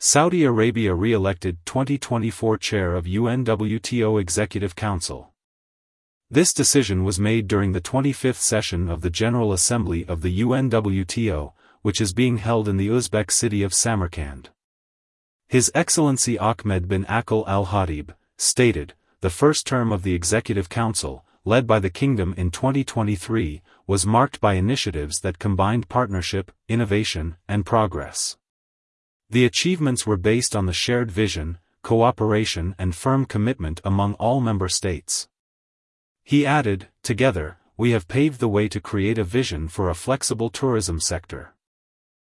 Saudi Arabia re-elected 2024 chair of UNWTO Executive Council. This decision was made during the 25th session of the General Assembly of the UNWTO, which is being held in the Uzbek city of Samarkand. His Excellency Ahmed bin Akil al-Khatib, stated, the first term of the Executive Council, led by the Kingdom in 2023, was marked by initiatives that combined partnership, innovation, and progress. The achievements were based on the shared vision, cooperation and firm commitment among all member states. He added, Together, we have paved the way to create a vision for a flexible tourism sector.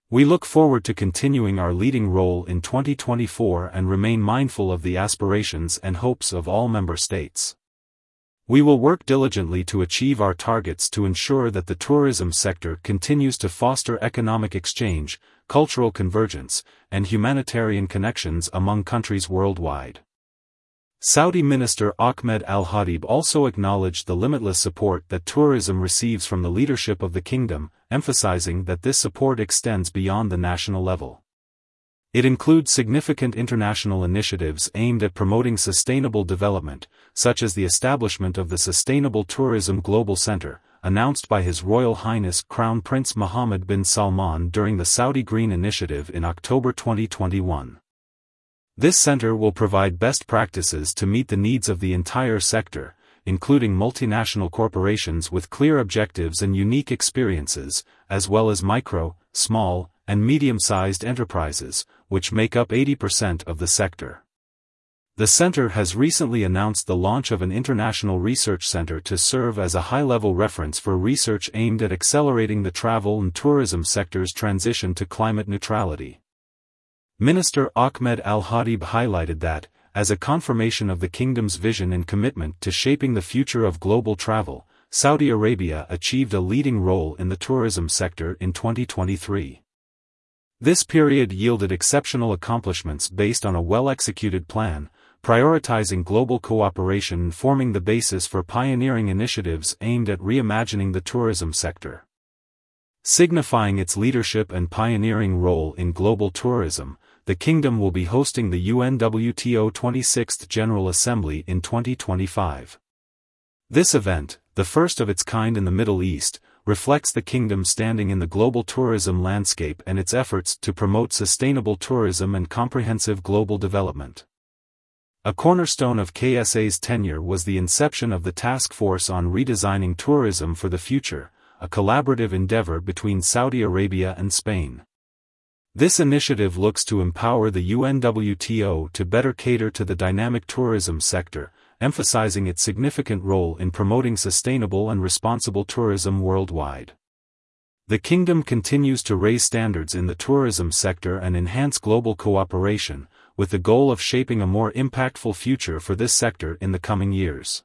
We look forward to continuing our leading role in 2024 and remain mindful of the aspirations and hopes of all member states. We will work diligently to achieve our targets to ensure that the tourism sector continues to foster economic exchange, cultural convergence, and humanitarian connections among countries worldwide. Saudi Minister Ahmed al-Khatib also acknowledged the limitless support that tourism receives from the leadership of the kingdom, emphasizing that this support extends beyond the national level. It includes significant international initiatives aimed at promoting sustainable development, such as the establishment of the Sustainable Tourism Global Center, announced by His Royal Highness Crown Prince Mohammed bin Salman during the Saudi Green Initiative in October 2021. This center will provide best practices to meet the needs of the entire sector, including multinational corporations with clear objectives and unique experiences, as well as micro, small, and medium-sized enterprises, which make up 80% of the sector. The center has recently announced the launch of an international research center to serve as a high-level reference for research aimed at accelerating the travel and tourism sector's transition to climate neutrality. Minister Ahmed al-Khatib highlighted that, as a confirmation of the kingdom's vision and commitment to shaping the future of global travel, Saudi Arabia achieved a leading role in the tourism sector in 2023. This period yielded exceptional accomplishments based on a well-executed plan, prioritizing global cooperation and forming the basis for pioneering initiatives aimed at reimagining the tourism sector. Signifying its leadership and pioneering role in global tourism, the Kingdom will be hosting the UNWTO 26th General Assembly in 2025. This event, the first of its kind in the Middle East, reflects the kingdom's standing in the global tourism landscape and its efforts to promote sustainable tourism and comprehensive global development. A cornerstone of KSA's tenure was the inception of the Task Force on Redesigning Tourism for the Future, a collaborative endeavor between Saudi Arabia and Spain. This initiative looks to empower the UNWTO to better cater to the dynamic tourism sector, emphasizing its significant role in promoting sustainable and responsible tourism worldwide. The Kingdom continues to raise standards in the tourism sector and enhance global cooperation, with the goal of shaping a more impactful future for this sector in the coming years.